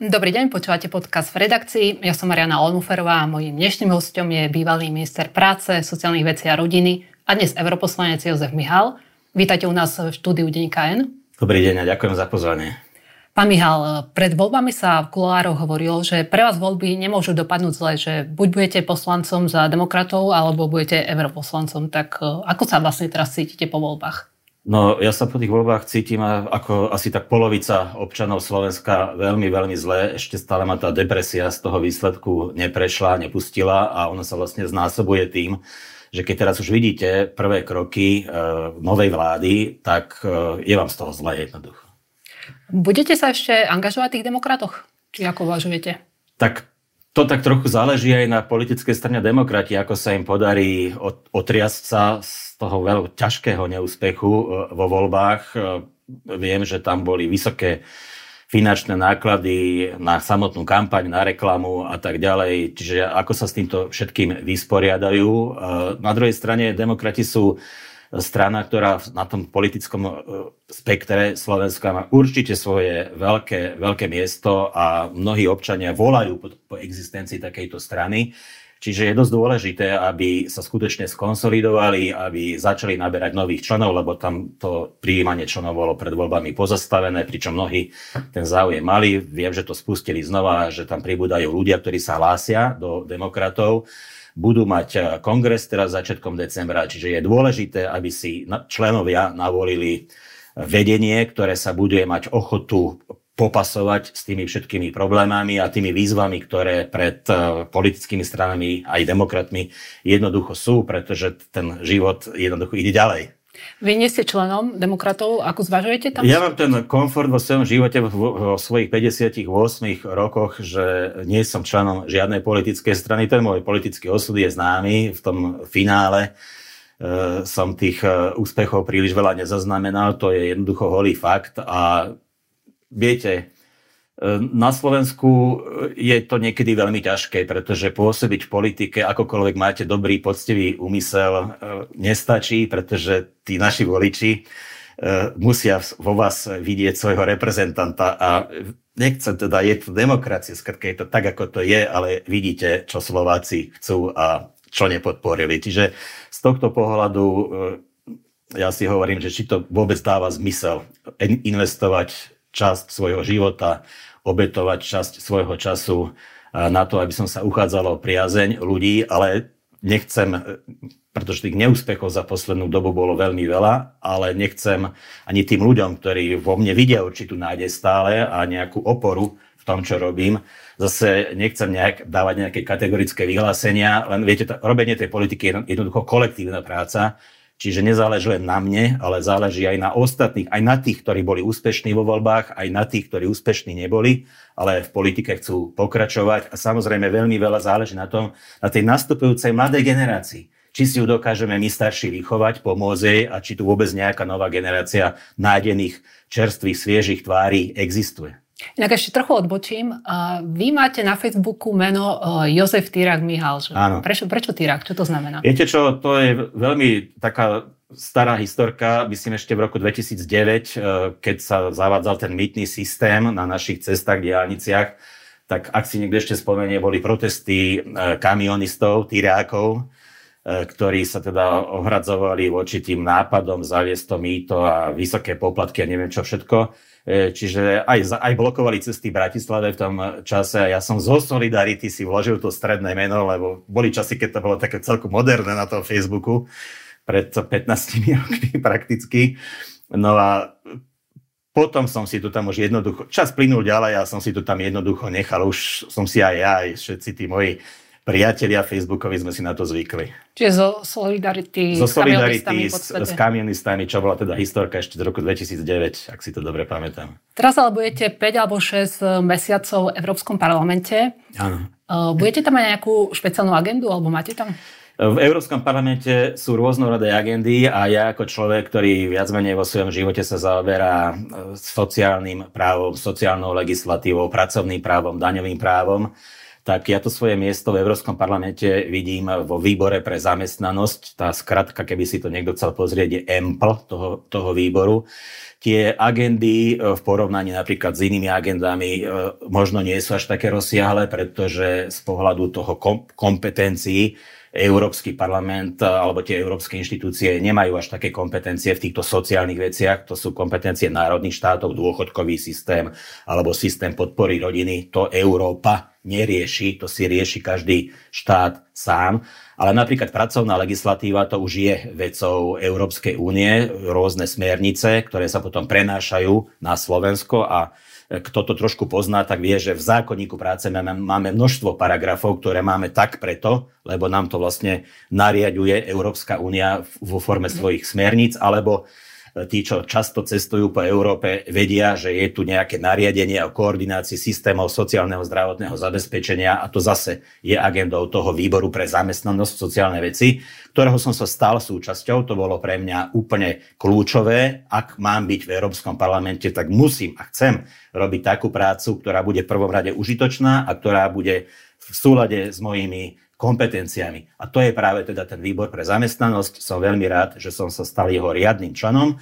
Dobrý deň, počúvate podcast v redakcii. Ja som Mariana Olmuferová a mojím dnešným hostom je bývalý minister práce, sociálnych vecí a rodiny a dnes europoslanec Jozef Mihal. Vítajte u nás v štúdiu Deníka N. Dobrý deň a ďakujem za pozvanie. Pán Mihal, pred voľbami sa v kuloároch hovorilo, že pre vás voľby nemôžu dopadnúť zle, že buď budete poslancom za demokratov, alebo budete europoslancom. Tak eh, ako sa vlastne teraz cítite po voľbách? No, ja sa po tých voľbách cítim ako asi tak polovica občanov Slovenska veľmi, veľmi zle. Ešte stále ma tá depresia z toho výsledku neprešla, nepustila a ona sa vlastne znásobuje tým, že keď teraz už vidíte prvé kroky e, novej vlády, tak e, je vám z toho zle jednoducho. Budete sa ešte angažovať v tých demokratoch? Či ako uvažujete? Tak to tak trochu záleží aj na politickej strane demokrati, ako sa im podarí otriasť sa z toho veľmi ťažkého neúspechu e, vo voľbách. E, viem, že tam boli vysoké finančné náklady na samotnú kampaň, na reklamu a tak ďalej. Čiže ako sa s týmto všetkým vysporiadajú. E, na druhej strane demokrati sú strana, ktorá na tom politickom spektre Slovenska má určite svoje veľké, veľké miesto a mnohí občania volajú po, po existencii takejto strany. Čiže je dosť dôležité, aby sa skutočne skonsolidovali, aby začali naberať nových členov, lebo tam to prijímanie členov bolo pred voľbami pozastavené, pričom mnohí ten záujem mali. Viem, že to spustili znova, že tam pribúdajú ľudia, ktorí sa hlásia do demokratov budú mať eh, kongres teraz začiatkom decembra, čiže je dôležité, aby si členovia navolili vedenie, ktoré sa bude mať ochotu popasovať s tými všetkými problémami a tými výzvami, ktoré pred eh, politickými stranami aj demokratmi jednoducho sú, pretože ten život jednoducho ide ďalej. Vy nie ste členom demokratov, ako zvažujete tam? Ja mám ten komfort vo svojom živote vo, vo svojich 58 rokoch, že nie som členom žiadnej politickej strany. Ten môj politický osud je známy. V tom finále e, som tých e, úspechov príliš veľa nezaznamenal. To je jednoducho holý fakt a viete, na Slovensku e, je to niekedy veľmi ťažké, pretože pôsobiť v politike, akokoľvek máte dobrý, poctivý úmysel, e, nestačí, pretože tí naši voliči musia vo vás vidieť svojho reprezentanta a nechcem teda, je to demokracia, skrátka je to tak, ako to je, ale vidíte, čo Slováci chcú a čo nepodporili. Čiže z tohto pohľadu ja si hovorím, že či to vôbec dáva zmysel investovať časť svojho života, obetovať časť svojho času na to, aby som sa uchádzal o priazeň ľudí, ale nechcem, pretože tých neúspechov za poslednú dobu bolo veľmi veľa, ale nechcem ani tým ľuďom, ktorí vo mne vidia určitú nádej stále a nejakú oporu v tom, čo robím, zase nechcem nejak dávať nejaké kategorické vyhlásenia, len viete, robenie tej politiky je jednoducho kolektívna práca, Čiže nezáleží len na mne, ale záleží aj na ostatných, aj na tých, ktorí boli úspešní vo voľbách, aj na tých, ktorí úspešní neboli, ale v politike chcú pokračovať. A samozrejme veľmi veľa záleží na tom, na tej nastupujúcej mladej generácii. Či si ju dokážeme my starší vychovať, pomôcť jej a či tu vôbec nejaká nová generácia nájdených, čerstvých, sviežých tvári existuje. Inak ešte trochu odbočím. Vy máte na Facebooku meno e, Jozef Týrak Mihal. Áno. Prečo, prečo Týrak? Čo to znamená? Viete čo, to je veľmi taká stará historka, myslím ešte v roku 2009, e, keď sa zavádzal ten mýtny systém na našich cestách, diálniciach, tak ak si niekto ešte spomenie, boli protesty e, kamionistov, tyrákov, ktorí sa teda ohradzovali voči tým nápadom zaviesť to mýto a vysoké poplatky a neviem čo všetko. E, čiže aj, aj blokovali cesty Bratislave v tom čase a ja som zo Solidarity si vložil to stredné meno, lebo boli časy, keď to bolo také celkom moderné na tom Facebooku, pred 15 rokmi prakticky. No a potom som si tu tam už jednoducho, čas plynul ďalej a som si tu tam jednoducho nechal, už som si aj ja, aj všetci tí moji priatelia Facebookovi sme si na to zvykli. Čiže zo Solidarity, zo Solidarity s, s kamionistami, čo bola teda historka ešte z roku 2009, ak si to dobre pamätám. Teraz ale budete 5 alebo 6 mesiacov v Európskom parlamente. Áno. Budete tam mať nejakú špeciálnu agendu, alebo máte tam? V Európskom parlamente sú rôznorodé agendy a ja ako človek, ktorý viac menej vo svojom živote sa zaoberá e, sociálnym právom, sociálnou legislatívou, pracovným právom, daňovým právom, tak ja to svoje miesto v Európskom parlamente vidím vo výbore pre zamestnanosť. Tá skratka, keby si to niekto chcel pozrieť, je EMPL toho, toho výboru. Tie agendy e, v porovnaní napríklad s inými agendami e, možno nie sú až také rozsiahle, pretože z pohľadu toho kompetencií Európsky parlament alebo tie európske inštitúcie nemajú až také kompetencie v týchto sociálnych veciach. To sú kompetencie národných štátov, dôchodkový systém alebo systém podpory rodiny. To Európa nerieši, to si rieši každý štát sám. Ale napríklad pracovná legislatíva to už je vecou Európskej únie, rôzne smernice, ktoré sa potom prenášajú na Slovensko a kto to trošku pozná, tak vie, že v zákonníku práce máme, množstvo paragrafov, ktoré máme tak preto, lebo nám to vlastne nariaduje Európska únia vo forme svojich smerníc, alebo tí, čo často cestujú po Európe, vedia, že je tu nejaké nariadenie o koordinácii systémov sociálneho zdravotného zabezpečenia a to zase je agendou toho výboru pre zamestnanosť sociálne veci, ktorého som sa stal súčasťou. To bolo pre mňa úplne kľúčové. Ak mám byť v Európskom parlamente, tak musím a chcem robiť takú prácu, ktorá bude prvom rade užitočná a ktorá bude v súlade s mojimi kompetenciami. A to je práve teda ten výbor pre zamestnanosť. Som veľmi rád, že som sa stal jeho riadnym členom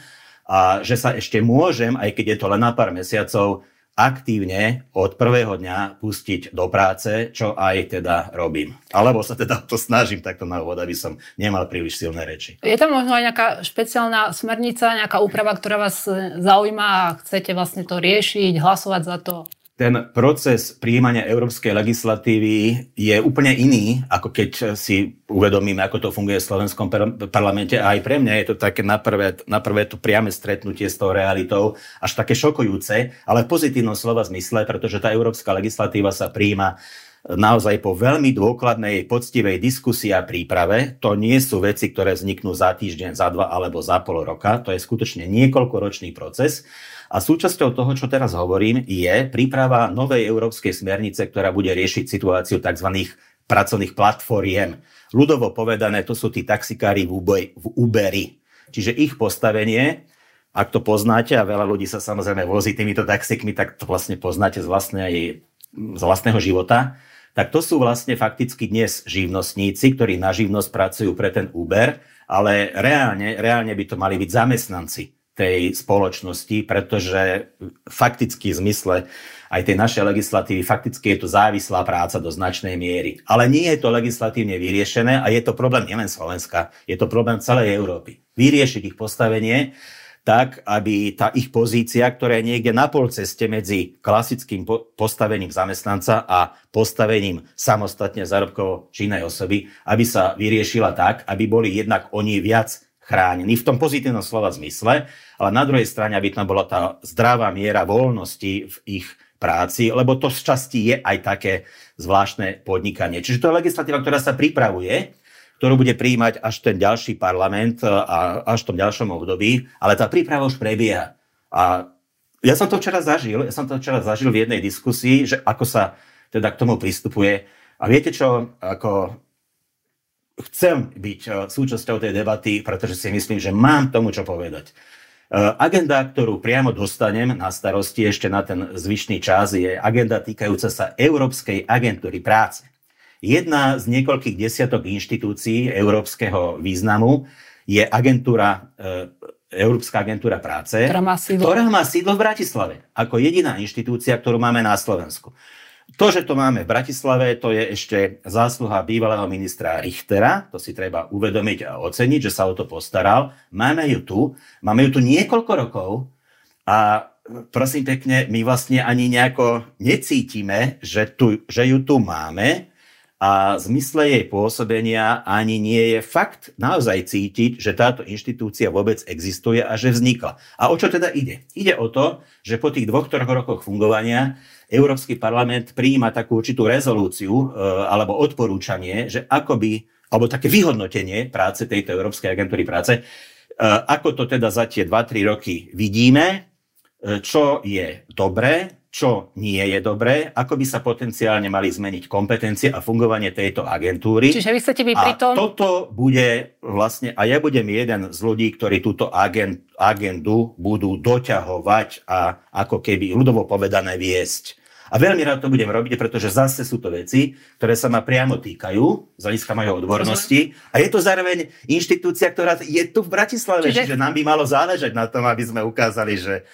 a že sa ešte môžem, aj keď je to len na pár mesiacov, aktívne od prvého dňa pustiť do práce, čo aj teda robím. Alebo sa teda to snažím takto na úvod, aby som nemal príliš silné reči. Je tam možno aj nejaká špeciálna smernica, nejaká úprava, ktorá vás zaujíma a chcete vlastne to riešiť, hlasovať za to? Ten proces príjmania európskej legislatívy je úplne iný, ako keď si uvedomíme, ako to funguje v slovenskom parlamente. A aj pre mňa je to také na prvé, to priame stretnutie s tou realitou, až také šokujúce, ale v pozitívnom slova zmysle, pretože tá európska legislatíva sa príjma naozaj po veľmi dôkladnej, poctivej diskusii a príprave. To nie sú veci, ktoré vzniknú za týždeň, za dva alebo za pol roka. To je skutočne niekoľkoročný proces. A súčasťou toho, čo teraz hovorím, je príprava novej európskej smernice, ktorá bude riešiť situáciu tzv. pracovných platformiem. Ľudovo povedané, to sú tí taxikári v, Uber, v Uberi. Čiže ich postavenie, ak to poznáte, a veľa ľudí sa samozrejme vozí týmito taxikmi, tak to vlastne poznáte z, vlastnej, z vlastného života, tak to sú vlastne fakticky dnes živnostníci, ktorí na živnosť pracujú pre ten Uber, ale reálne, reálne by to mali byť zamestnanci tej spoločnosti, pretože fakticky v zmysle aj tej našej legislatívy, fakticky je to závislá práca do značnej miery. Ale nie je to legislatívne vyriešené a je to problém nielen Slovenska, je to problém celej Európy. Vyriešiť ich postavenie tak, aby tá ich pozícia, ktorá je niekde na pol ceste medzi klasickým postavením zamestnanca a postavením samostatne zárobkovo činnej osoby, aby sa vyriešila tak, aby boli jednak oni viac chránení v tom pozitívnom slova zmysle, ale na druhej strane, aby tam bola tá zdravá miera voľnosti v ich práci, lebo to z časti je aj také zvláštne podnikanie. Čiže to je legislatíva, ktorá sa pripravuje, ktorú bude prijímať až ten ďalší parlament a až v tom ďalšom období, ale tá príprava už prebieha. A ja som to včera zažil, ja som to včera zažil v jednej diskusii, že ako sa teda k tomu pristupuje. A viete čo, ako chcem byť eh, súčasťou tej debaty, pretože si myslím, že mám tomu čo povedať. Eh, agenda, ktorú priamo dostanem na starosti ešte na ten zvyšný čas, je agenda týkajúca sa Európskej agentúry práce. Jedna z niekoľkých desiatok inštitúcií európskeho významu je agentúra, eh, Európska agentúra práce, ktorá má, sídlo. ktorá má sídlo v Bratislave, ako jediná inštitúcia, ktorú máme na Slovensku. To, že to máme v Bratislave, to je ešte zásluha bývalého ministra Richtera, to si treba uvedomiť a oceniť, že sa o to postaral. Máme ju tu, máme ju tu niekoľko rokov a prosím pekne, my vlastne ani nejako necítime, že, tu, že ju tu máme a zmysle jej pôsobenia ani nie je fakt naozaj cítiť, že táto inštitúcia vôbec existuje a že vznikla. A o čo teda ide? Ide o to, že po tých dvoch, troch rokoch fungovania Európsky parlament prijíma takú určitú rezolúciu e, alebo odporúčanie, že akoby, alebo také vyhodnotenie práce tejto Európskej agentúry práce, e, ako to teda za tie 2-3 roky vidíme, e, čo je dobré, čo nie je dobré, ako by sa potenciálne mali zmeniť kompetencie a fungovanie tejto agentúry. Čiže vy chcete byť pri tom... toto bude vlastne, a ja budem jeden z ľudí, ktorí túto agent, agendu budú doťahovať a ako keby ľudovo povedané viesť. A veľmi rád to budem robiť, pretože zase sú to veci, ktoré sa ma priamo týkajú z hľadiska mojej odbornosti. A je to zároveň inštitúcia, ktorá je tu v Bratislave, čiže, čiže nám by malo záležať na tom, aby sme ukázali, že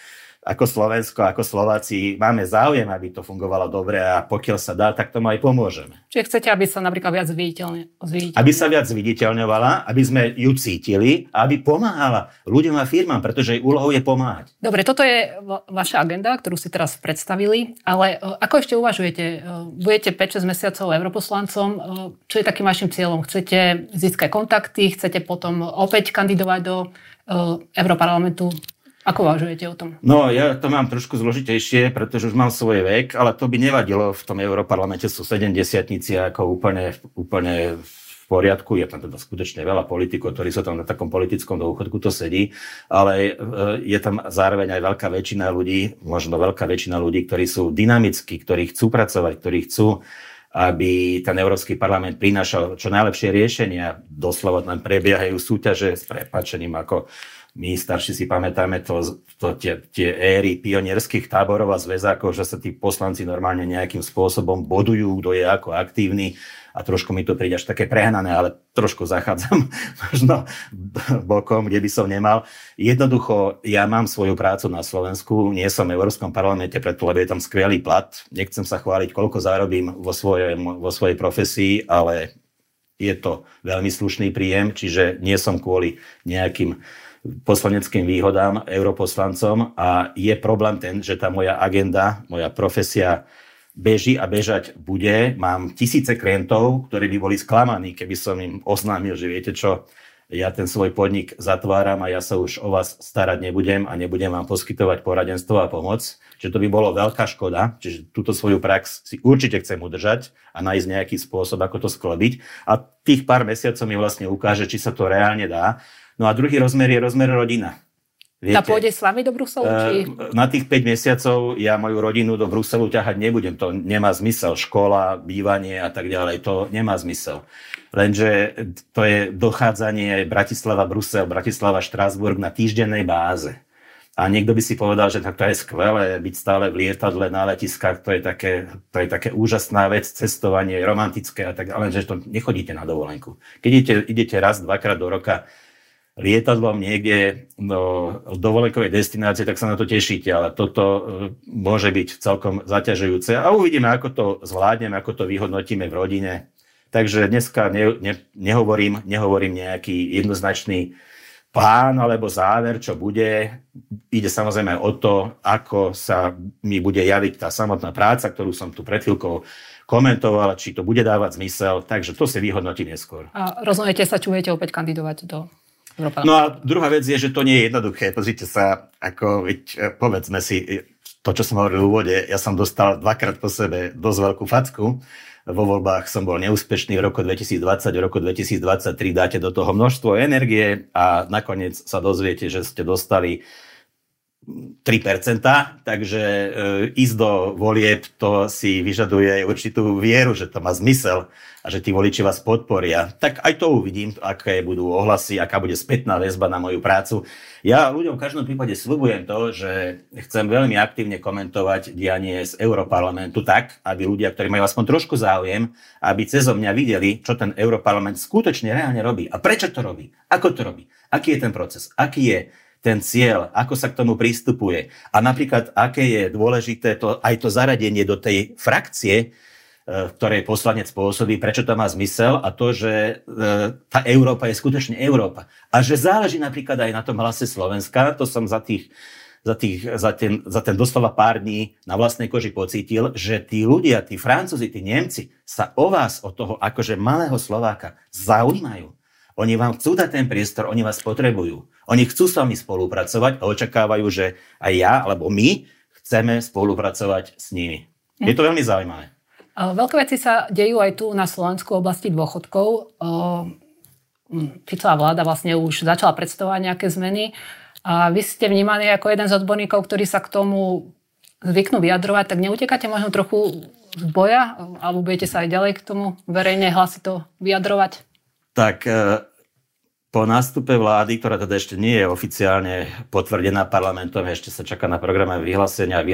ako Slovensko, ako Slováci máme záujem, aby to fungovalo dobre a pokiaľ sa dá, tak tomu aj pomôžeme. Čiže chcete, aby sa napríklad viac zviditeľne, Aby sa viac zviditeľňovala, aby sme ju cítili a aby pomáhala ľuďom a firmám, pretože jej úlohou je pomáhať. Dobre, toto je vaša agenda, ktorú si teraz predstavili, ale e, ako ešte uvažujete? E, budete 5-6 mesiacov europoslancom. E, čo je takým vašim cieľom? Chcete získať kontakty? Chcete potom opäť kandidovať do Európarlamentu? Ako uvažujete o tom? No, ja to mám trošku zložitejšie, pretože už mám svoj vek, ale to by nevadilo. V tom Európarlamente sú 70 ako úplne, úplne v poriadku. Je tam teda skutočne veľa politikov, ktorí sú tam na takom politickom dôchodku, to sedí, ale e, je tam zároveň aj veľká väčšina ľudí, možno veľká väčšina ľudí, ktorí sú dynamickí, ktorí chcú pracovať, ktorí chcú aby ten Európsky parlament prinášal čo najlepšie riešenia. Doslova tam prebiehajú súťaže s prepačením ako my starší si pamätáme to, to tie, tie éry pionierských táborov a zväzákov, že sa tí poslanci normálne nejakým spôsobom bodujú, kto je ako aktívny a trošku mi to príde až také prehnané, ale trošku zachádzam možno bokom, kde by som nemal. Jednoducho, ja mám svoju prácu na Slovensku, nie som v Európskom parlamente, preto lebo je tam skvelý plat. Nechcem sa chváliť, koľko zarobím vo, svojej, vo svojej profesii, ale je to veľmi slušný príjem, čiže nie som kvôli nejakým poslaneckým výhodám europoslancom a je problém ten, že tá moja agenda, moja profesia beží a bežať bude. Mám tisíce klientov, ktorí by boli sklamaní, keby som im oznámil, že viete čo, ja ten svoj podnik zatváram a ja sa už o vás starať nebudem a nebudem vám poskytovať poradenstvo a pomoc. Čiže to by bolo veľká škoda. Čiže túto svoju prax si určite chcem udržať a nájsť nejaký spôsob, ako to sklobiť. A tých pár mesiacov mi vlastne ukáže, či sa to reálne dá. No a druhý rozmer je rozmer rodina. Viete, tá pôjde s vami do Bruselu? Či... Eh, na tých 5 mesiacov ja moju rodinu do Bruselu ťahať nebudem. To nemá zmysel. Škola, bývanie a tak ďalej. To nemá zmysel. Lenže to je dochádzanie Bratislava, Brusel, Bratislava, Štrásburg na týždennej báze. A niekto by si povedal, že tak to je skvelé byť stále v lietadle na letiskách, to je také, to je také úžasná vec, cestovanie, romantické a tak ďalej, že to nechodíte na dovolenku. Keď idete, idete raz, dvakrát do roka, lietadlom niekde do dovolenkovej destinácie, tak sa na to tešíte, ale toto e, môže byť celkom zaťažujúce a uvidíme, ako to zvládneme, ako to vyhodnotíme v rodine. Takže dneska ne, ne, nehovorím, nehovorím nejaký jednoznačný plán alebo záver, čo bude. Ide samozrejme o to, ako sa mi bude javiť tá samotná práca, ktorú som tu pred chvíľkou komentoval, či to bude dávať zmysel, takže to si vyhodnotí neskôr. A rozhodnete sa, či budete opäť kandidovať do No a druhá vec je, že to nie je jednoduché. Pozrite sa, ako, veď, e, povedzme si, to, čo som hovoril v úvode, ja som dostal dvakrát po sebe dosť veľkú facku. Vo voľbách som bol neúspešný v roku 2020, v roku 2023 dáte do toho množstvo energie a nakoniec sa dozviete, že ste dostali 3%, takže e, ísť do volieb to si vyžaduje určitú vieru, že to má zmysel a že tí voliči vás podporia. Tak aj to uvidím, aké budú ohlasy, aká bude spätná väzba na moju prácu. Ja ľuďom v každom prípade slúbujem to, že chcem veľmi aktívne komentovať dianie z Európarlamentu tak, aby ľudia, ktorí majú aspoň trošku záujem, aby cez mňa videli, čo ten Európarlament skutočne reálne robí a prečo to robí, ako to robí, aký je ten proces, aký je ten cieľ, ako sa k tomu prístupuje a napríklad, aké je dôležité to, aj to zaradenie do tej frakcie, e, v ktorej poslanec pôsobí, prečo to má zmysel a to, že e, tá Európa je skutočne Európa. A že záleží napríklad aj na tom hlase Slovenska, to som za tých za, tých, za, ten, za ten doslova pár dní na vlastnej koži pocítil, že tí ľudia, tí Francúzi, tí Nemci sa o vás, o toho akože malého Slováka zaujímajú. Oni vám chcú dať ten priestor, oni vás potrebujú. Oni chcú s vami spolupracovať a očakávajú, že aj ja, alebo my chceme spolupracovať s nimi. Je to veľmi zaujímavé. Veľké veci sa dejú aj tu na Slovensku v oblasti dôchodkov. Ficová vláda vlastne už začala predstavovať nejaké zmeny. A vy ste vnímaní ako jeden z odborníkov, ktorí sa k tomu zvyknú vyjadrovať, tak neutekáte možno trochu z boja? Alebo budete sa aj ďalej k tomu verejne hlasito vyjadrovať? Tak e, po nástupe vlády, ktorá teda ešte nie je oficiálne potvrdená parlamentom, ešte sa čaká na programe vyhlásenia a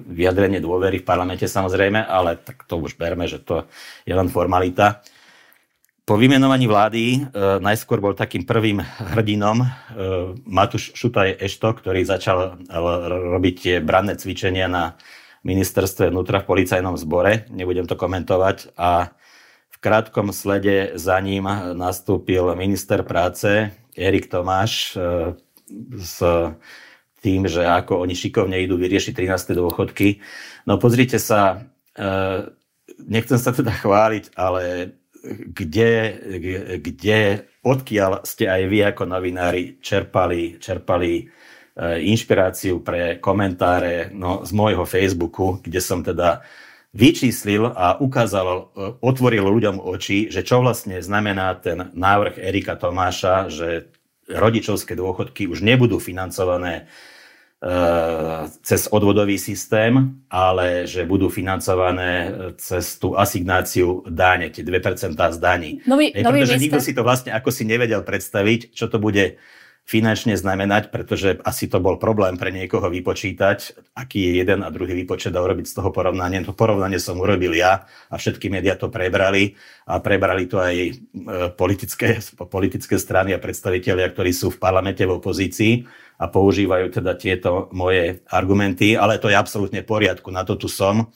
vyjadrenie dôvery v parlamente samozrejme, ale tak to už berme, že to je len formalita. Po vymenovaní vlády e, najskôr bol takým prvým hrdinom e, Matúš Šutaj Ešto, ktorý začal robiť tie branné cvičenia na ministerstve vnútra v policajnom zbore. Nebudem to komentovať. A krátkom slede za ním nastúpil minister práce Erik Tomáš e, s tým, že ako oni šikovne idú vyriešiť 13. dôchodky. No pozrite sa, e, nechcem sa teda chváliť, ale kde, kde, odkiaľ ste aj vy ako novinári čerpali, čerpali e, inšpiráciu pre komentáre no, z môjho Facebooku, kde som teda vyčíslil a ukázal, e, otvoril ľuďom oči, že čo vlastne znamená ten návrh Erika Tomáša, že rodičovské dôchodky už nebudú financované e, cez odvodový systém, ale že budú financované cez tú asignáciu dáne, tie 2% z daní. Nový, nový pretože nikto si to vlastne ako si nevedel predstaviť, čo to bude finančne znamenať, pretože asi to bol problém pre niekoho vypočítať, aký je jeden a druhý výpočet a urobiť z toho porovnanie. To porovnanie som urobil ja a všetky médiá to prebrali a prebrali to aj e, politické, politické strany a predstavitelia, ktorí sú v parlamente v opozícii a používajú teda tieto moje argumenty, ale to je absolútne v poriadku, na to tu som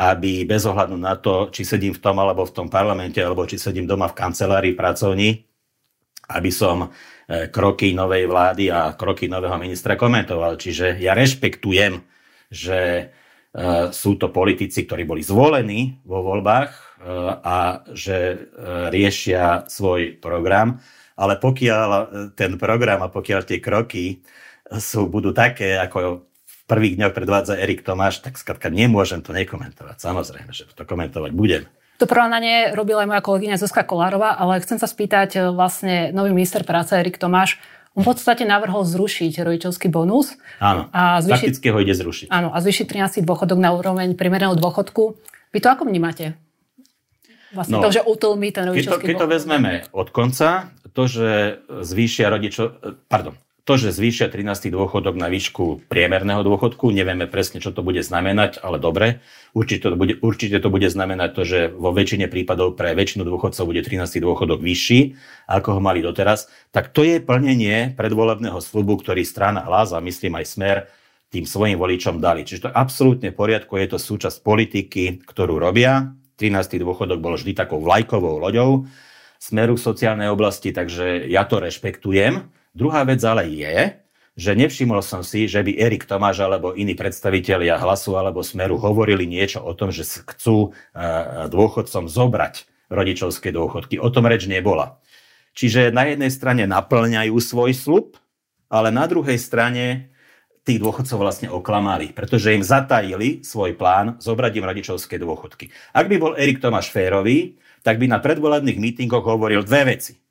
aby bez ohľadu na to, či sedím v tom alebo v tom parlamente, alebo či sedím doma v kancelárii, pracovni, aby som E, kroky novej vlády a kroky nového ministra komentoval. Čiže ja rešpektujem, že e, sú to politici, ktorí boli zvolení vo voľbách e, a že riešia svoj program. Ale pokiaľ ten program a pokiaľ tie kroky sú, budú také, ako v prvých dňoch predvádza Erik Tomáš, tak skladka nemôžem to nekomentovať. Samozrejme, že to komentovať budem. To porovnanie robila aj moja kolegyňa Zuzka Kolárová, ale chcem sa spýtať, e, vlastne nový minister práce Erik Tomáš, on v podstate navrhol zrušiť rodičovský bonus. Áno, a fakticky ho ide zrušiť. Áno, a zvýšiť 13. dôchodok na úroveň primerného dôchodku. Vy to ako vnímate? Vlastne no, to, že utlmi ten rodičovský keď to, keď to vezmeme od konca, to, že zvýšia rodičov... Pardon, to, že zvýšia 13. dôchodok na výšku priemerného dôchodku, nevieme presne, čo to bude znamenať, ale dobre. Určite to bude, určite to bude znamenať to, že vo väčšine prípadov pre väčšinu dôchodcov bude 13. dôchodok vyšší, ako ho mali doteraz. Tak to je plnenie predvolebného slubu, ktorý strana hlas a myslím aj smer tým svojim voličom dali. Čiže to je absolútne v poriadku, je to súčasť politiky, ktorú robia. 13. dôchodok bol vždy takou vlajkovou loďou smeru v sociálnej oblasti, takže ja to rešpektujem. Druhá vec ale je, že nevšimol som si, že by Erik Tomáš alebo iní predstavitelia hlasu alebo smeru hovorili niečo o tom, že chcú e, dôchodcom zobrať rodičovské dôchodky. O tom reč nebola. Čiže na jednej strane naplňajú svoj slub, ale na druhej strane tých dôchodcov vlastne oklamali, pretože im zatajili svoj plán zobrať im rodičovské dôchodky. Ak by bol Erik Tomáš férový, tak by na predvolebných mítingoch hovoril dve veci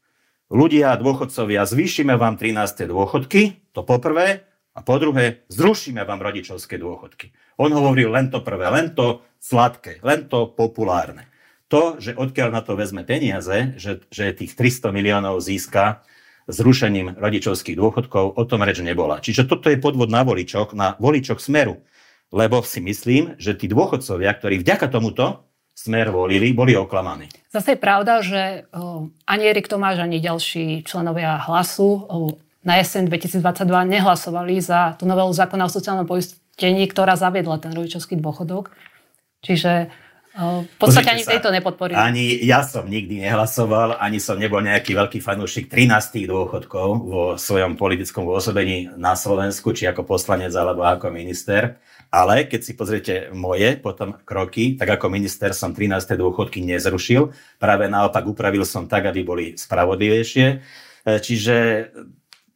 ľudia, dôchodcovia, zvýšime vám 13. dôchodky, to poprvé, a po druhé, zrušíme vám rodičovské dôchodky. On hovoril len to prvé, len to sladké, len to populárne. To, že odkiaľ na to vezme peniaze, že, že tých 300 miliónov získa zrušením rodičovských dôchodkov, o tom reč nebola. Čiže toto je podvod na voličoch, na voličoch smeru. Lebo si myslím, že tí dôchodcovia, ktorí vďaka tomuto smer volili, boli oklamaní. Zase je pravda, že ani Erik Tomáš, ani ďalší členovia hlasu na jeseň 2022 nehlasovali za tú novelu zákona o sociálnom poistení, ktorá zaviedla ten rodičovský dôchodok. Čiže V podstate ani tejto nepodporili. Ani ja som nikdy nehlasoval, ani som nebol nejaký veľký fanúšik 13 dôchodkov vo svojom politickom pôsobení na Slovensku, či ako poslanec alebo ako minister. Ale keď si pozriete moje potom kroky, tak ako minister som 13. dôchodky nezrušil. Práve naopak upravil som tak, aby boli spravodlivejšie. E, čiže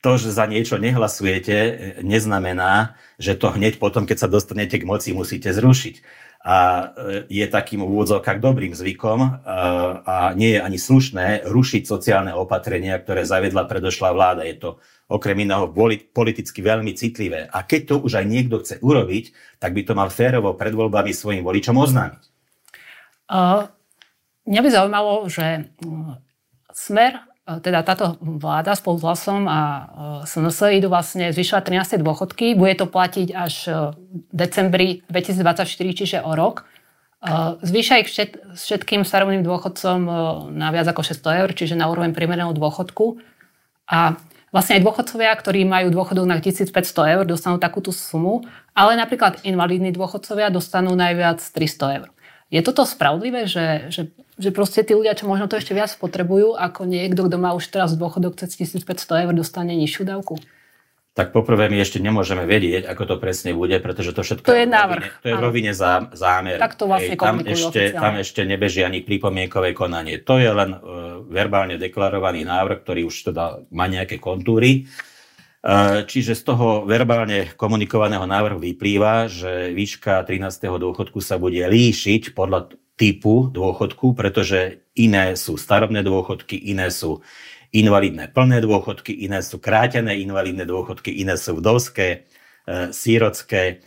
to, že za niečo nehlasujete, neznamená, že to hneď potom, keď sa dostanete k moci, musíte zrušiť a e, je takým úvodzovkách dobrým zvykom e, a nie je ani slušné rušiť sociálne opatrenia, ktoré zavedla predošlá vláda. Je to okrem iného politicky veľmi citlivé. A keď to už aj niekto chce urobiť, tak by to mal férovo pred voľbami svojim voličom oznámiť. Uh, mňa by zaujímalo, že smer E, teda táto vláda spolu s Hlasom a e, SNS idú vlastne zvyšovať 13. dôchodky. Bude to platiť až e, v decembri 2024, čiže o rok. Zvýša ich všet, všetkým starobným dôchodcom na viac ako 600 eur, čiže na úroveň priemerného dôchodku. A vlastne aj dôchodcovia, ktorí majú dôchodok na 1500 eur, dostanú takúto sumu, ale napríklad invalidní dôchodcovia dostanú najviac 300 eur. Je toto spravodlivé, že, že, že proste tí ľudia, čo možno to ešte viac potrebujú, ako niekto, kto má už teraz dôchodok cez 1500 eur, dostane nižšiu dávku? Tak poprvé my ešte nemôžeme vedieť, ako to presne bude, pretože to všetko to je návrh. Rovine, to je v rovine zá, zámer. Tak to vlastne Ej, tam, ešte, tam ešte nebeží ani pripomienkové konanie. To je len uh, verbálne deklarovaný návrh, ktorý už teda má nejaké kontúry. Eh, čiže z toho verbálne komunikovaného návrhu vyplýva, že výška 13. dôchodku sa bude líšiť podľa typu dôchodku, pretože iné sú starobné dôchodky, iné sú invalidné plné dôchodky, iné sú krátené invalidné dôchodky, iné sú vdovské, e, sírocké.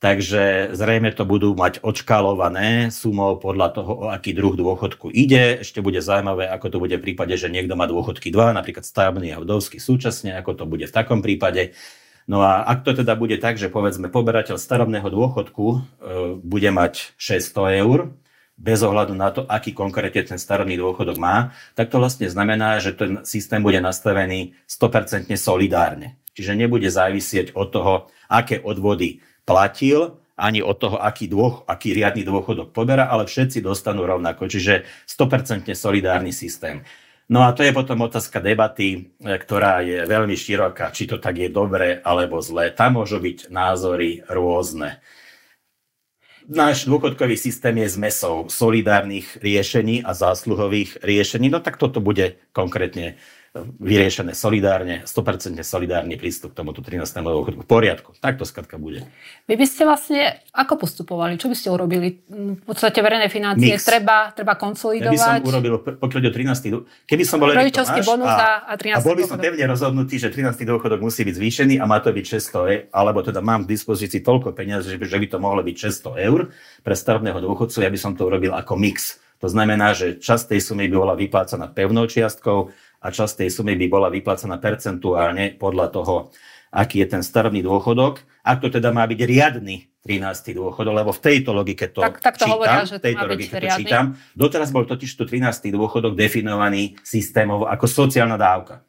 Takže zrejme to budú mať odškálované sumou podľa toho, o aký druh dôchodku ide. Ešte bude zaujímavé, ako to bude v prípade, že niekto má dôchodky 2, napríklad stavebný a vdovský súčasne, ako to bude v takom prípade. No a ak to teda bude tak, že povedzme poberateľ starobného dôchodku e, bude mať 600 eur, bez ohľadu na to, aký konkrétne ten starobný dôchodok má, tak to vlastne znamená, že ten systém bude nastavený 100% solidárne. Čiže nebude závisieť od toho, aké odvody platil ani od toho, aký, dôch, aký riadny dôchodok poberá, ale všetci dostanú rovnako. Čiže 100% solidárny systém. No a to je potom otázka debaty, e, ktorá je veľmi široká, či to tak je dobre alebo zlé. Tam môžu byť názory rôzne. Náš dôchodkový systém je zmesou solidárnych riešení a zásluhových riešení. No tak toto bude konkrétne vyriešené solidárne, 100% solidárny prístup k tomuto 13. dôchodku. V poriadku. Tak to skladka bude. Vy by ste vlastne ako postupovali? Čo by ste urobili? V podstate verejné financie Mix. treba, treba konsolidovať? Ja by som urobil, pokiaľ o 13. Keby som bol Rodičovský bonus a, a 13. A bol by som pevne rozhodnutý, že 13. dôchodok musí byť zvýšený a má to byť 600 eur, alebo teda mám k dispozícii toľko peniazí, že by to mohlo byť 600 eur pre starobného dôchodcu, ja by som to urobil ako mix. To znamená, že časť tej sumy by bola vyplácaná pevnou čiastkou, a časť tej sumy by bola vyplacená percentuálne podľa toho, aký je ten starobný dôchodok. Ak to teda má byť riadny 13. dôchodok, lebo v tejto logike to tak, tak to čítam, hovoria, že to tejto logike to čítam. Doteraz bol totiž to 13. dôchodok definovaný systémovo ako sociálna dávka.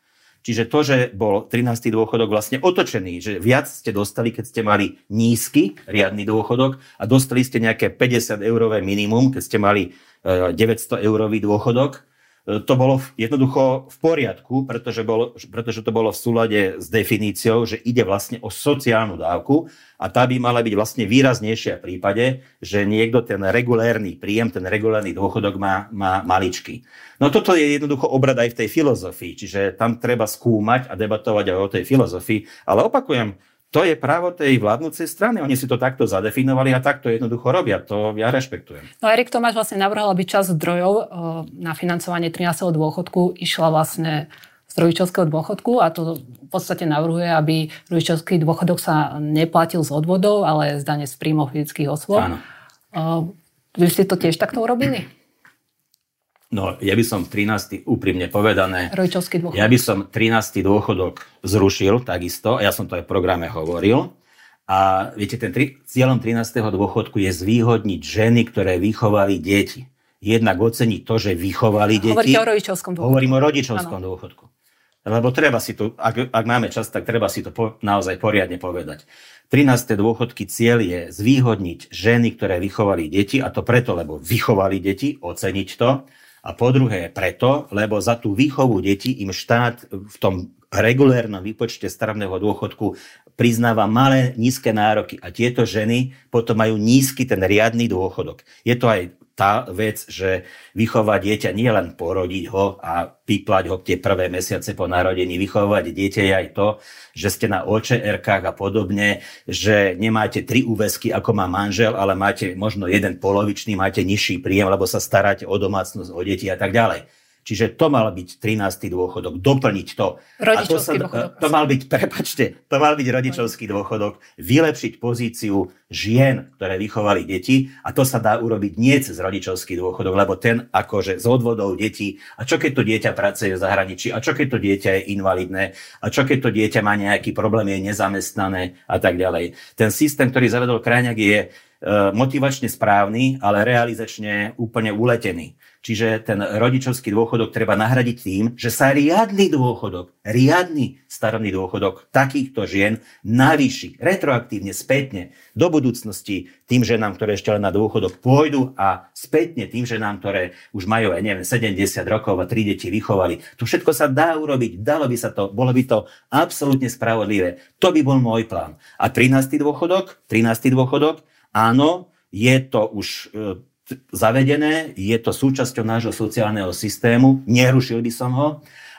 Čiže to, že bol 13. dôchodok vlastne otočený, že viac ste dostali, keď ste mali nízky riadny dôchodok a dostali ste nejaké 50 eurové minimum, keď ste mali 900 e, eurový dôchodok, to bolo jednoducho v poriadku, pretože, bolo, pretože to bolo v súlade s definíciou, že ide vlastne o sociálnu dávku a tá by mala byť vlastne výraznejšia v prípade, že niekto ten regulérny príjem, ten regulérny dôchodok má, má maličký. No toto je jednoducho obrad aj v tej filozofii, čiže tam treba skúmať a debatovať aj o tej filozofii, ale opakujem, to je právo tej vládnúcej strany. Oni si to takto zadefinovali a takto jednoducho robia. To ja rešpektujem. No Erik Tomáš vlastne navrhol, aby časť zdrojov eh, na financovanie 13. dôchodku išla vlastne z rodičovského dôchodku a to v podstate navrhuje, aby rodičovský dôchodok sa neplatil z odvodov, ale z dane z príjmov fyzických osôb. Áno. Uh, vy ste to tiež takto urobili? No, ja by som 13. úprimne povedané, Rojčovský dôchodok. ja by som 13. dôchodok zrušil takisto, ja som to aj v programe hovoril. A viete, ten tri, cieľom 13. dôchodku je zvýhodniť ženy, ktoré vychovali deti. Jednak oceniť to, že vychovali deti. Hovoríte o rodičovskom dôchodku. Hovorím o rodičovskom ano. dôchodku. lebo treba si to, ak, ak máme čas, tak treba si to po, naozaj poriadne povedať. 13. dôchodky cieľ je zvýhodniť ženy, ktoré vychovali deti, a to preto, lebo vychovali deti, oceniť to. A po druhé preto, lebo za tú výchovu detí im štát v tom regulérnom výpočte starobného dôchodku priznáva malé, nízke nároky a tieto ženy potom majú nízky ten riadny dôchodok. Je to aj tá vec, že vychovať dieťa nie len porodiť ho a vyplať ho tie prvé mesiace po narodení, vychovať dieťa je aj to, že ste na očr a podobne, že nemáte tri úvesky, ako má manžel, ale máte možno jeden polovičný, máte nižší príjem, lebo sa staráte o domácnosť, o deti a tak ďalej. Čiže to mal byť 13. dôchodok, doplniť to. Rodičovský to, sa, to mal byť, prepačte, to mal byť rodičovský dôchodok, vylepšiť pozíciu žien, ktoré vychovali deti a to sa dá urobiť nie cez rodičovský dôchodok, lebo ten akože z odvodov detí a čo keď to dieťa pracuje v zahraničí a čo keď to dieťa je invalidné a čo keď to dieťa má nejaký problém, je nezamestnané a tak ďalej. Ten systém, ktorý zavedol Krajňák je e, motivačne správny, ale realizačne úplne uletený. Čiže ten rodičovský dôchodok treba nahradiť tým, že sa riadny dôchodok, riadny starobný dôchodok takýchto žien navýši retroaktívne, spätne do budúcnosti tým ženám, ktoré ešte len na dôchodok pôjdu a spätne tým ženám, ktoré už majú, aj neviem, 70 rokov a tri deti vychovali. To všetko sa dá urobiť, dalo by sa to, bolo by to absolútne spravodlivé. To by bol môj plán. A 13. dôchodok, 13. dôchodok, áno, je to už e, zavedené, je to súčasťou nášho sociálneho systému, nerušil by som ho,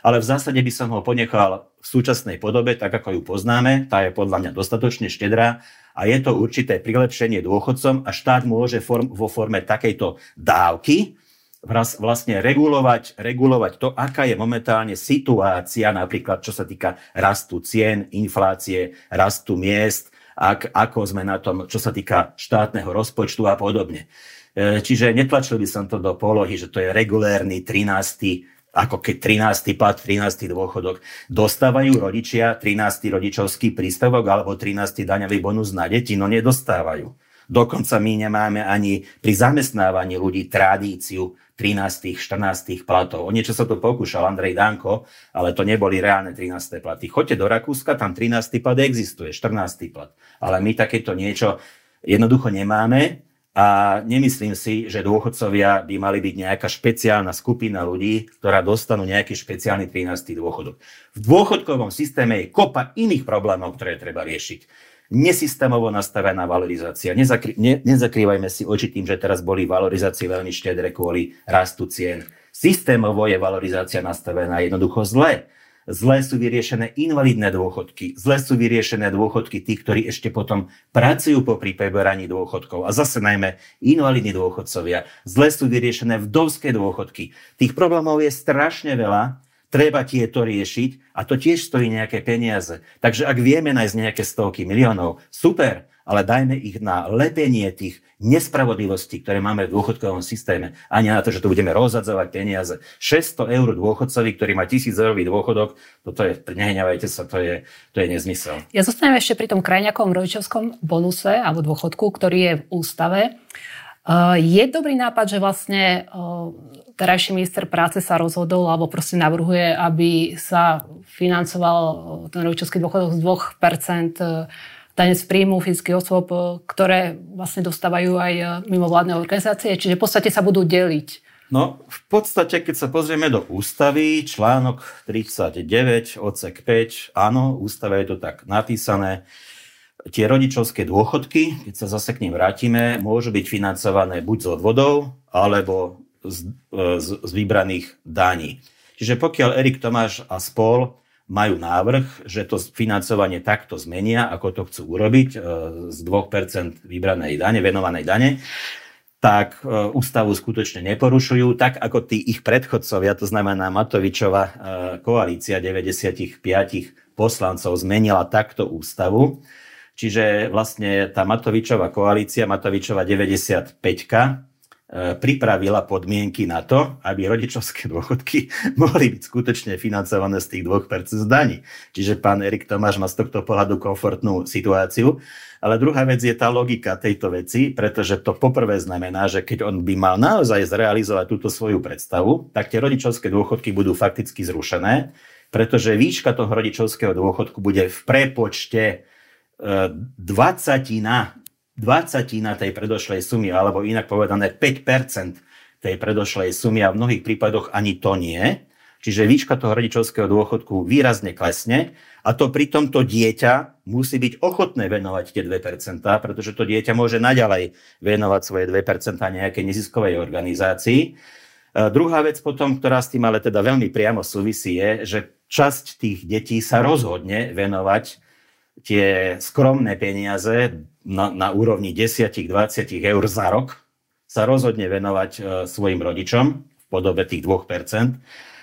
ale v zásade by som ho ponechal v súčasnej podobe, tak ako ju poznáme, tá je podľa mňa dostatočne štedrá a je to určité prilepšenie dôchodcom a štát môže form, vo forme takejto dávky vlastne regulovať, regulovať to, aká je momentálne situácia, napríklad čo sa týka rastu cien, inflácie, rastu miest, ak, ako sme na tom, čo sa týka štátneho rozpočtu a podobne. E, čiže netlačil by som to do polohy, že to je regulérny 13 ako keď 13. plat, 13. dôchodok. Dostávajú rodičia 13. rodičovský príspevok alebo 13. daňový bonus na deti? No nedostávajú. Dokonca my nemáme ani pri zamestnávaní ľudí tradíciu 13. 14. platov. O niečo sa to pokúšal Andrej Danko, ale to neboli reálne 13. platy. Choďte do Rakúska, tam 13. plat existuje, 14. plat. Ale my takéto niečo jednoducho nemáme a nemyslím si, že dôchodcovia by mali byť nejaká špeciálna skupina ľudí, ktorá dostanú nejaký špeciálny 13. dôchodok. V dôchodkovom systéme je kopa iných problémov, ktoré treba riešiť. Nesystémovo nastavená valorizácia. Nezakry, ne, nezakrývajme si oči tým, že teraz boli valorizácie veľmi štedre kvôli rastu cien. Systémovo je valorizácia nastavená jednoducho zle Zlé sú vyriešené invalidné dôchodky, zlé sú vyriešené dôchodky tých, ktorí ešte potom pracujú po prípeberaní dôchodkov a zase najmä invalidní dôchodcovia. Zlé sú vyriešené vdovské dôchodky. Tých problémov je strašne veľa, treba tieto riešiť a to tiež stojí nejaké peniaze. Takže ak vieme nájsť nejaké stovky miliónov, super, ale dajme ich na lepenie tých nespravodlivostí, ktoré máme v dôchodkovom systéme. A nie na to, že tu budeme rozhadzovať peniaze. 600 eur dôchodcovi, ktorý má 1000 eurový dôchodok, toto je, nehňavajte sa, to je, to je nezmysel. Ja zostanem ešte pri tom krajňakom rodičovskom bonuse alebo dôchodku, ktorý je v ústave. Je dobrý nápad, že vlastne terajší minister práce sa rozhodol alebo proste navrhuje, aby sa financoval ten rodičovský dôchodok z 2% dane z príjmu fyzických osôb, e, ktoré vlastne dostávajú aj e, mimovládne organizácie, čiže v podstate sa budú deliť. No, v podstate, keď sa pozrieme do ústavy, článok 39, odsek 5, áno, ústave je to tak napísané, tie rodičovské dôchodky, keď sa zase k ním vrátime, môžu byť financované buď z odvodov, alebo z, e, z, z vybraných daní. Čiže pokiaľ Erik Tomáš a spol majú návrh, že to financovanie takto zmenia, ako to chcú urobiť e, z 2% vybranej dane, venovanej dane, tak e, ústavu skutočne neporušujú, tak ako tí ich predchodcovia, to znamená Matovičova e, koalícia 95 poslancov zmenila takto ústavu. Čiže vlastne tá Matovičová koalícia, Matovičova 95 E, pripravila podmienky na to, aby rodičovské dôchodky mohli byť skutočne financované z tých 2% z daní. Čiže pán Erik Tomáš má z tohto pohľadu komfortnú situáciu. Ale druhá vec je tá logika tejto veci, pretože to poprvé znamená, že keď on by mal naozaj zrealizovať túto svoju predstavu, tak tie rodičovské dôchodky budú fakticky zrušené pretože výška toho rodičovského dôchodku bude v prepočte e, dvacatina, dvacatina tej predošlej sumy, alebo inak povedané 5% tej predošlej sumy a v mnohých prípadoch ani to nie. Čiže výška toho rodičovského dôchodku výrazne klesne a to pri tomto dieťa musí byť ochotné venovať tie 2%, pretože to dieťa môže naďalej venovať svoje 2% nejakej neziskovej organizácii. Druhá vec potom, ktorá s tým ale teda veľmi priamo súvisí, je, že časť tých detí sa rozhodne venovať tie skromné peniaze na, na úrovni 10-20 eur za rok, sa rozhodne venovať e, svojim rodičom v podobe tých 2%.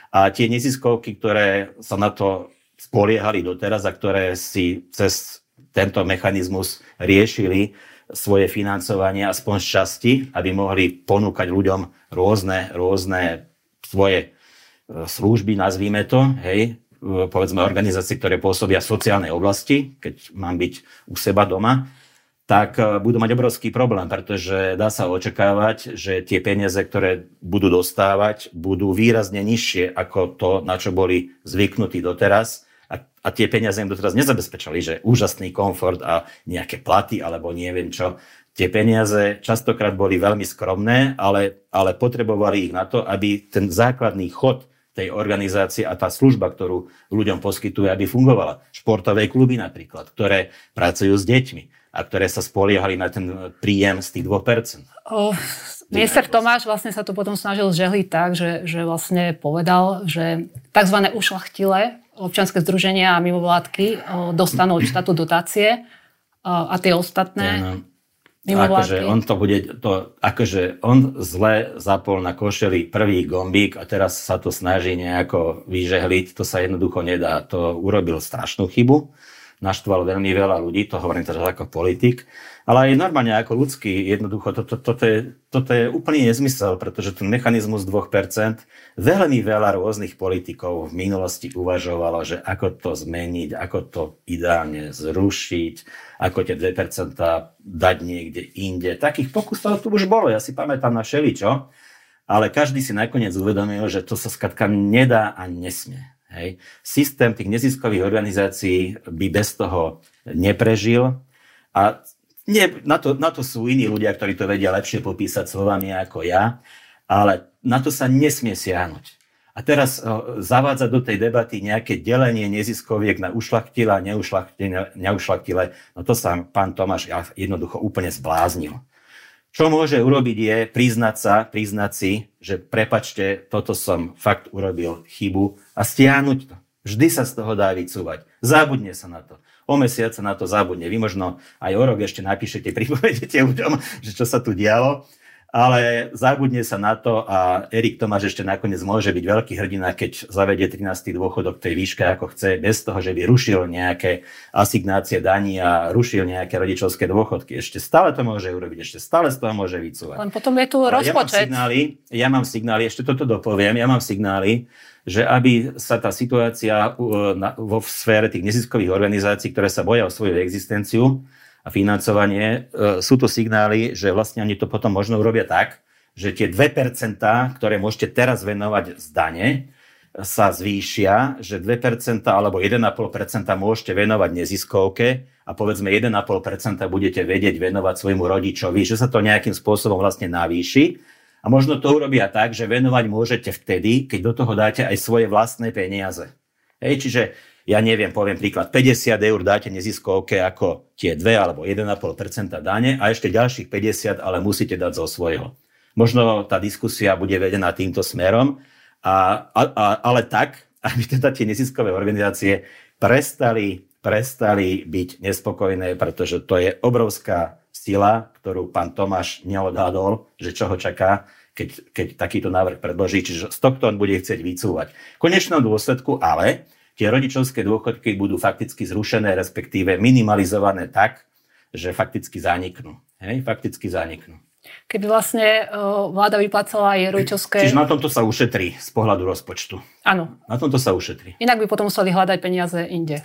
A tie neziskovky, ktoré sa na to spoliehali doteraz a ktoré si cez tento mechanizmus riešili svoje financovanie aspoň z časti, aby mohli ponúkať ľuďom rôzne, rôzne svoje e, služby, nazvíme to, hej, povedzme organizácie, ktoré pôsobia v sociálnej oblasti, keď mám byť u seba doma, tak e, budú mať obrovský problém, pretože dá sa očakávať, že tie peniaze, ktoré budú dostávať, budú výrazne nižšie ako to, na čo boli zvyknutí doteraz. A, a tie peniaze im doteraz nezabezpečali, že úžasný komfort a nejaké platy alebo neviem čo. Tie peniaze častokrát boli veľmi skromné, ale, ale potrebovali ich na to, aby ten základný chod tej organizácie a tá služba, ktorú ľuďom poskytuje, aby fungovala. Športové kluby napríklad, ktoré pracujú s deťmi a ktoré sa spoliehali na ten príjem z tých 2%. Oh, Minister Tomáš vlastne sa to potom snažil žehliť tak, že, že vlastne povedal, že tzv. ušlachtilé občianske združenia a mimovládky dostanú od štátu dotácie a tie ostatné Akože on to bude, to, akože on zle zapol na košeli prvý gombík a teraz sa to snaží nejako vyžehliť, to sa jednoducho nedá. To urobil strašnú chybu. Naštval veľmi veľa ľudí, to hovorím teraz ako politik, ale aj normálne ako ľudský, jednoducho, toto, to, to, je, toto je úplný nezmysel, pretože ten mechanizmus 2%, veľmi veľa rôznych politikov v minulosti uvažovalo, že ako to zmeniť, ako to ideálne zrušiť, ako tie 2% dať niekde inde. Takých pokusov tu už bolo, ja si pamätám na všeličo, ale každý si nakoniec uvedomil, že to sa skratka nedá a nesmie. Hej. Systém tých neziskových organizácií by bez toho neprežil a nie, na, to, na to sú iní ľudia, ktorí to vedia lepšie popísať slovami ako ja, ale na to sa nesmie siahnuť. A teraz o, zavádzať do tej debaty nejaké delenie neziskoviek na ušlachtile a neušlachtile, no to sa pán Tomáš jednoducho úplne zbláznil. Čo môže urobiť je priznať sa, priznať si, že prepačte, toto som fakt urobil chybu a stiahnuť to. Vždy sa z toho dá vycúvať. Zabudne sa na to. O mesiac sa na to zabudne. Vy možno aj o rok ešte napíšete, pripovedete ľuďom, že čo sa tu dialo ale zabudne sa na to a Erik Tomáš ešte nakoniec môže byť veľký hrdina, keď zavedie 13. dôchodok tej výške, ako chce, bez toho, že by rušil nejaké asignácie daní a rušil nejaké rodičovské dôchodky. Ešte stále to môže urobiť, ešte stále z toho môže vycúvať. Len potom je tu rozpočet. Ja mám signály, ja mám signály, ešte toto dopoviem, ja mám signály, že aby sa tá situácia vo sfére tých neziskových organizácií, ktoré sa boja o svoju existenciu, a financovanie, e, sú to signály, že vlastne oni to potom možno urobia tak, že tie 2%, ktoré môžete teraz venovať z dane, sa zvýšia, že 2% alebo 1,5% môžete venovať neziskovke a povedzme 1,5% budete vedieť venovať svojmu rodičovi, že sa to nejakým spôsobom vlastne navýši. A možno to urobia tak, že venovať môžete vtedy, keď do toho dáte aj svoje vlastné peniaze. Hej, čiže ja neviem, poviem príklad, 50 eur dáte neziskovke ako tie 2 alebo 1,5% dane a ešte ďalších 50 ale musíte dať zo svojho. Možno tá diskusia bude vedená týmto smerom, a, a, a, ale tak, aby teda tie neziskové organizácie prestali, prestali byť nespokojné, pretože to je obrovská sila, ktorú pán Tomáš neodhadol, že čo ho čaká, keď, keď takýto návrh predloží, čiže z tohto on bude chcieť vycúvať. V konečnom dôsledku ale tie rodičovské dôchodky budú fakticky zrušené, respektíve minimalizované tak, že fakticky zaniknú. Hej, fakticky zaniknú. Keby vlastne uh, vláda vyplácala aj rodičovské... Čiže na tomto sa ušetrí z pohľadu rozpočtu. Áno. Na tomto sa ušetrí. Inak by potom museli hľadať peniaze inde.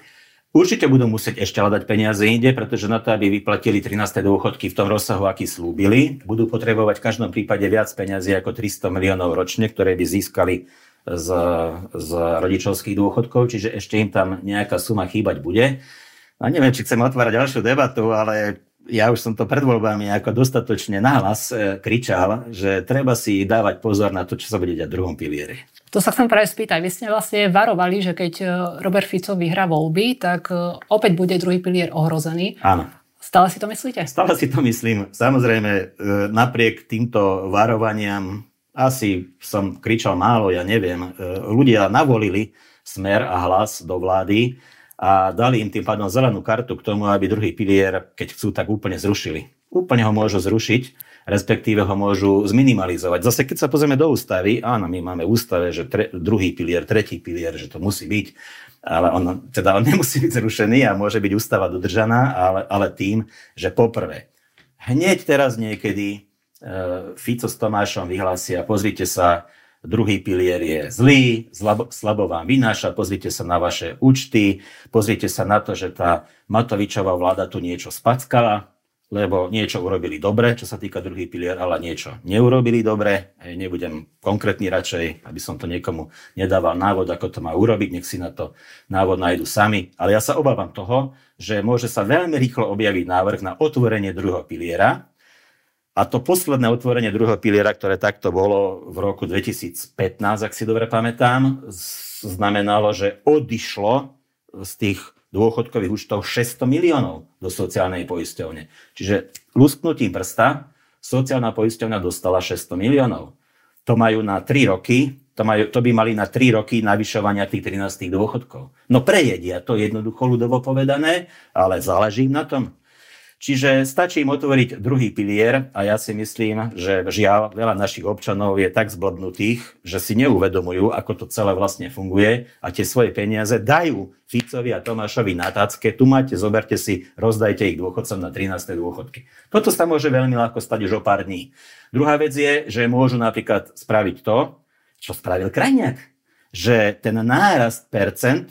Určite budú musieť ešte hľadať peniaze inde, pretože na to, aby vyplatili 13. dôchodky v tom rozsahu, aký slúbili, budú potrebovať v každom prípade viac peniazy ako 300 miliónov ročne, ktoré by získali z, z rodičovských dôchodkov, čiže ešte im tam nejaká suma chýbať bude. A neviem, či chcem otvárať ďalšiu debatu, ale ja už som to pred voľbami ako dostatočne nahlas e, kričal, že treba si dávať pozor na to, čo sa bude diať v druhom pilieri. To sa chcem práve spýtať. Vy ste vlastne varovali, že keď e, Robert Fico vyhrá voľby, tak e, opäť bude druhý pilier ohrozený. Áno. Stále si to myslíte? Stále si to myslím. Samozrejme, napriek týmto varovaniam asi som kričal málo, ja neviem. Ľudia navolili smer a hlas do vlády a dali im tým pádom zelenú kartu k tomu, aby druhý pilier, keď chcú, tak úplne zrušili. Úplne ho môžu zrušiť, respektíve ho môžu zminimalizovať. Zase keď sa pozrieme do ústavy, áno, my máme ústave, že tre, druhý pilier, tretí pilier, že to musí byť, ale on, teda on nemusí byť zrušený a môže byť ústava dodržaná, ale, ale tým, že poprvé, hneď teraz niekedy e, Fico s Tomášom vyhlásia, pozrite sa, Druhý pilier je zlý, slabo, slabo vám vynáša, pozrite sa na vaše účty, pozrite sa na to, že tá Matovičová vláda tu niečo spackala, lebo niečo urobili dobre, čo sa týka druhý pilier, ale niečo neurobili dobre. Nebudem konkrétny radšej, aby som to niekomu nedával návod, ako to má urobiť, nech si na to návod nájdu sami. Ale ja sa obávam toho, že môže sa veľmi rýchlo objaviť návrh na otvorenie druhého piliera, a to posledné otvorenie druhého piliera, ktoré takto bolo v roku 2015, ak si dobre pamätám, znamenalo, že odišlo z tých dôchodkových účtov 600 miliónov do sociálnej poisťovne. Čiže lusknutím prsta sociálna poisťovňa dostala 600 miliónov. To majú na 3 roky, to, majú, to by mali na 3 roky navyšovania tých 13 dôchodkov. No prejedia to jednoducho ľudovo povedané, ale záleží im na tom. Čiže stačí im otvoriť druhý pilier a ja si myslím, že žiaľ, veľa našich občanov je tak zblodnutých, že si neuvedomujú, ako to celé vlastne funguje a tie svoje peniaze dajú Ficovi a Tomášovi na tácke. Tu máte, zoberte si, rozdajte ich dôchodcom na 13. dôchodky. Toto sa môže veľmi ľahko stať už o pár dní. Druhá vec je, že môžu napríklad spraviť to, čo spravil Krajniak. Že ten nárast percent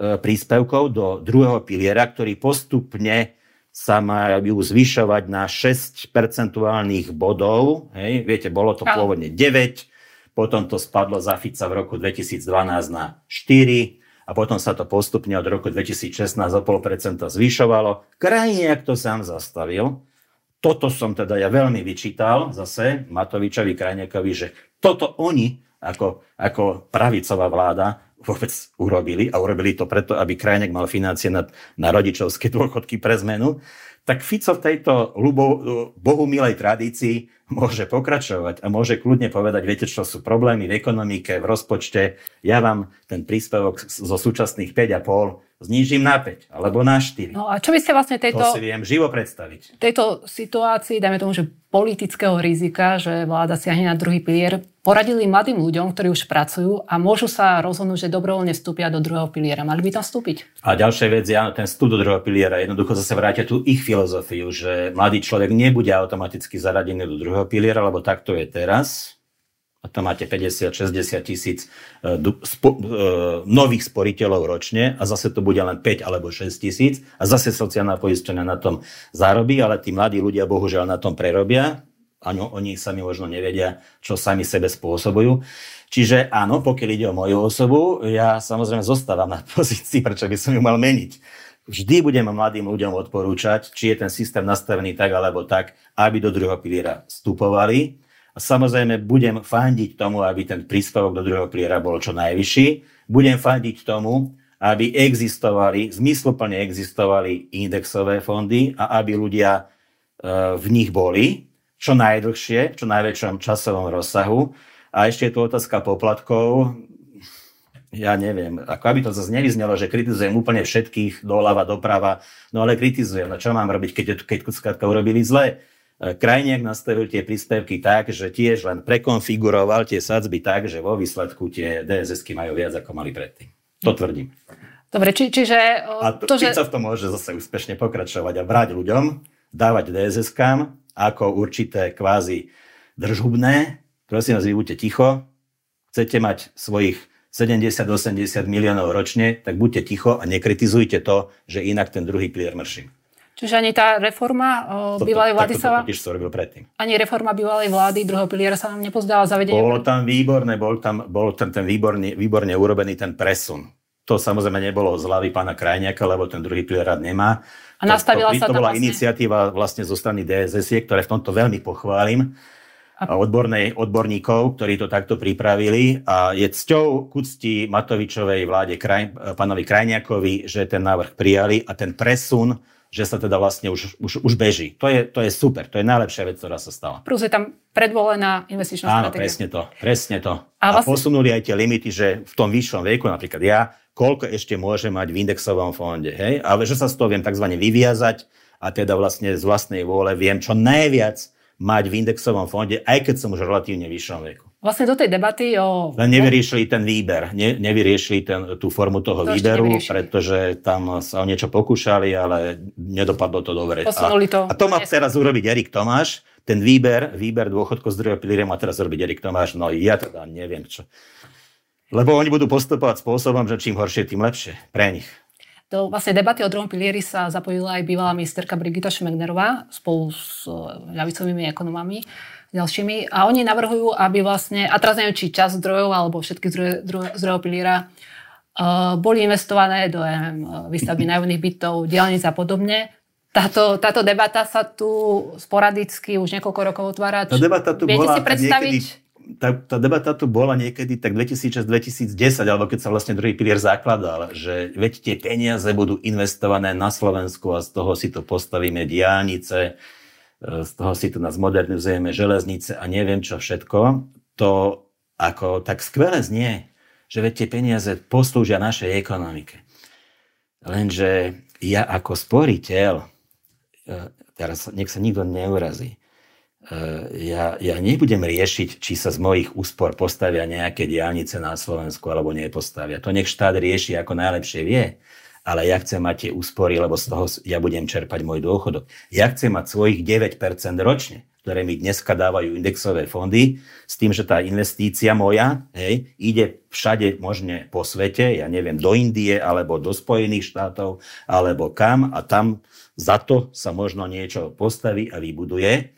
e, príspevkov do druhého piliera, ktorý postupne sa majú zvyšovať na 6 percentuálnych bodov. Hej. Viete, bolo to pôvodne 9, potom to spadlo za Fica v roku 2012 na 4 a potom sa to postupne od roku 2016 o 0,5% zvyšovalo. Krajniak to sám zastavil. Toto som teda ja veľmi vyčítal zase Matovičovi Krajniakovi, že toto oni ako, ako pravicová vláda vôbec urobili a urobili to preto, aby krajnek mal financie na, na rodičovské dôchodky pre zmenu, tak Fico v tejto ľubo, bohu milej tradícii môže pokračovať a môže kľudne povedať, viete, čo sú problémy v ekonomike, v rozpočte, ja vám ten príspevok zo súčasných 5,5 znížim na 5 alebo na 4. No a čo by ste vlastne tejto... To si viem živo predstaviť. Tejto situácii, dajme tomu, že politického rizika, že vláda siahne na druhý pilier, poradili mladým ľuďom, ktorí už pracujú a môžu sa rozhodnúť, že dobrovoľne vstúpia do druhého piliera. Mali by tam vstúpiť? A ďalšia vec je, ten vstup do druhého piliera. Jednoducho zase vrátia tú ich filozofiu, že mladý človek nebude automaticky zaradený do druhého piliera, lebo takto je teraz a to máte 50-60 tisíc e, e, nových sporiteľov ročne a zase to bude len 5 alebo 6 tisíc a zase sociálna poistenia na tom zarobí, ale tí mladí ľudia bohužiaľ na tom prerobia a oni sami možno nevedia, čo sami sebe spôsobujú. Čiže áno, pokiaľ ide o moju osobu, ja samozrejme zostávam na pozícii, prečo by som ju mal meniť. Vždy budem mladým ľuďom odporúčať, či je ten systém nastavený tak alebo tak, aby do druhého piliera vstupovali, a samozrejme budem fandiť tomu, aby ten príspevok do druhého piliera bol čo najvyšší. Budem fandiť tomu, aby existovali, zmysluplne existovali indexové fondy a aby ľudia e, v nich boli čo najdlhšie, čo najväčšom časovom rozsahu. A ešte je tu otázka poplatkov. Ja neviem, ako aby to zase nevyznelo, že kritizujem úplne všetkých doľava, doprava, no ale kritizujem. No čo mám robiť, keď, keď skrátka urobili zle? E, krajniak nastavil tie príspevky tak, že tiež len prekonfiguroval tie sadzby tak, že vo výsledku tie DSS-ky majú viac, ako mali predtým. To tvrdím. Dobre, či, čiže... A to, to že... v tom môže zase úspešne pokračovať a brať ľuďom, dávať DSS-kám ako určité kvázi držhubné. Prosím vás, vy buďte ticho. Chcete mať svojich 70-80 miliónov ročne, tak buďte ticho a nekritizujte to, že inak ten druhý pilier mrší. Čiže ani tá reforma o, bývalej vlády sa... Tiež to robil predtým. Ani reforma bývalej vlády druhého piliera sa vám nepozdala zavedenie? Bolo tam výborné, bol tam, bol tam ten výborný, výborne urobený ten presun. To samozrejme nebolo z hlavy pána Krajniaka, lebo ten druhý pilier nemá. A nastavila to, to, sa to bola vlastne... iniciatíva vlastne zo strany DSS, ktoré v tomto veľmi pochválim a odbornej, odborníkov, ktorí to takto pripravili a je cťou k úcti Matovičovej vláde kraj, pánovi Krajniakovi, že ten návrh prijali a ten presun, že sa teda vlastne už, už, už beží. To je, to je super, to je najlepšia vec, ktorá sa stala. Plus je tam predvolená investičná Áno, stratégia. presne to, presne to. A A, vlastne- posunuli aj tie limity, že v tom vyššom veku, napríklad ja, koľko ešte môže mať v indexovom fonde, hej? Ale že sa z toho viem tzv. vyviazať a teda vlastne z vlastnej vôle viem čo najviac mať v indexovom fonde, aj keď som už relatívne vyššom veku. Vlastne do tej debaty o... Len nevyriešili ten výber, ne, nevyriešili ten, tú formu toho To výberu, pretože tam sa o niečo pokúšali, ale nedopadlo to dobre. Posunuli to a, a to má teraz urobiť Erik Tomáš, ten výber, výber dôchodkov z druhého pilíra má teraz urobiť Erik Tomáš, no ja teda neviem čo. Lebo oni budú postupovať spôsobom, že čím horšie, tým lepšie pre nich. Do vlastne debaty o druhom pilieri sa zapojila aj bývalá ministerka Brigita Šmegnerová spolu s e, ľavicovými ekonomami ďalšími. A oni navrhujú, aby vlastne, a teraz neviem, či čas zdrojov alebo všetky zdroje zdroje- z druhého piliera uh, boli investované do neviem, e, výstavby nájomných bytov, diálnic a podobne. Táto, táto debata sa tu sporadicky už niekoľko rokov otvára. Tá debata tu Viete bola si predstaviť? niekedy, tá, tá debata tu bola niekedy tak 2006-2010, alebo keď sa vlastne druhý pilier zakladal, že veď tie peniaze budú investované na Slovensku a z toho si to postavíme diálnice, z toho si tu nás modernizujeme železnice a neviem čo všetko. To ako tak skvele znie, že veď tie peniaze poslúžia našej ekonomike. Lenže ja ako sporiteľ, e, teraz nech sa nikto neurazí, E, ja, ja nebudem riešiť, či sa z mojich úspor postavia nejaké diálnice na Slovensku alebo nepostavia. To nech štát rieši ako najlepšie vie. Ale ja chcem mať tie úspory, lebo z toho ja budem čerpať môj dôchodok. Ja chcem mať svojich 9% ročne, ktoré mi dneska dávajú indexové fondy, s tým, že tá investícia moja hej, ide všade možne po svete, ja neviem, do Indie alebo do Spojených štátov alebo kam a tam za to sa možno niečo postaví a vybuduje.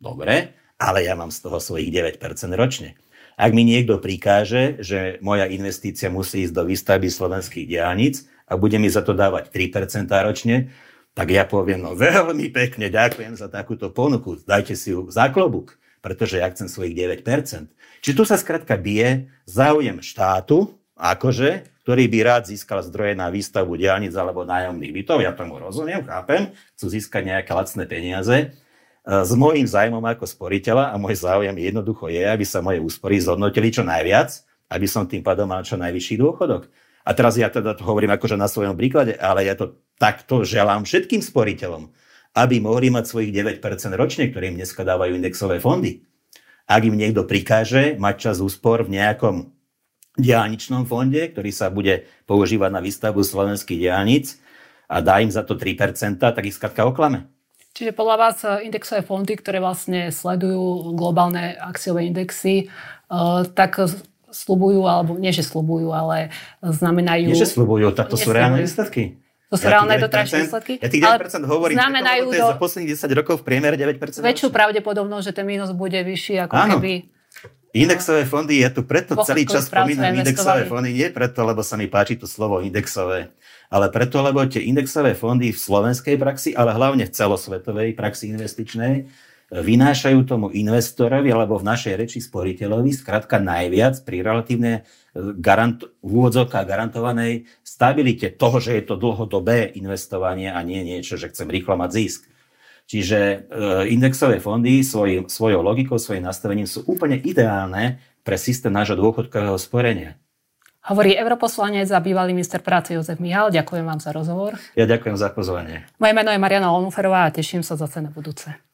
Dobre, ale ja mám z toho svojich 9% ročne. Ak mi niekto prikáže, že moja investícia musí ísť do výstavby slovenských diálnic a bude mi za to dávať 3% ročne, tak ja poviem, no veľmi pekne ďakujem za takúto ponuku, dajte si ju za klobúk, pretože ja chcem svojich 9%. Čiže tu sa skrátka bije záujem štátu, akože, ktorý by rád získal zdroje na výstavbu diálnic alebo nájomných bytov, ja tomu rozumiem, chápem, chcú získať nejaké lacné peniaze, E, s môjim zájmom ako sporiteľa a môj záujem jednoducho je, aby sa moje úspory zhodnotili čo najviac, aby som tým pádom mal čo najvyšší dôchodok. A teraz ja teda to hovorím akože na svojom príklade, ale ja to takto želám všetkým sporiteľom, aby mohli mať svojich 9% ročne, ktoré im dneska dávajú indexové fondy. Ak im niekto prikáže mať čas úspor v nejakom diálničnom fonde, ktorý sa bude používať na výstavbu slovenských diálnic a dá im za to 3%, tak ich skratka oklame. Čiže podľa vás e, indexové fondy, ktoré vlastne sledujú globálne akciové indexy, e, tak slubujú, alebo nie, že slubujú, ale znamenajú... Nie, že slubujú, tak to sú reálne výsledky. To sú reálne doterajšie výsledky? Ja tých 9% Ale hovorím, znamenajú to je za posledných 10 rokov v priemere 9%. väčšiu pravdepodobnosť, že ten mínus bude vyšší, ako Áno. keby... Indexové fondy, ja tu preto celý čas spomínam indexové fondy, nie preto, lebo sa mi páči to slovo indexové, ale preto, lebo tie indexové fondy v slovenskej praxi, ale hlavne v celosvetovej praxi investičnej, vynášajú tomu investorovi alebo v našej reči sporiteľovi skrátka najviac pri relatívne e, garant, v úvodzovkách garantovanej stabilite toho, že je to dlhodobé investovanie a nie niečo, že chcem rýchlo mať zisk. Čiže e, indexové fondy svoj, svojou logikou, svojim nastavením sú úplne ideálne pre systém nášho dôchodkového sporenia. Hovorí europoslanec a bývalý minister práce Jozef Mihal. Ďakujem vám za rozhovor. Ja ďakujem za pozvanie. Moje meno je Mariana Olmuferová a teším sa zase na budúce.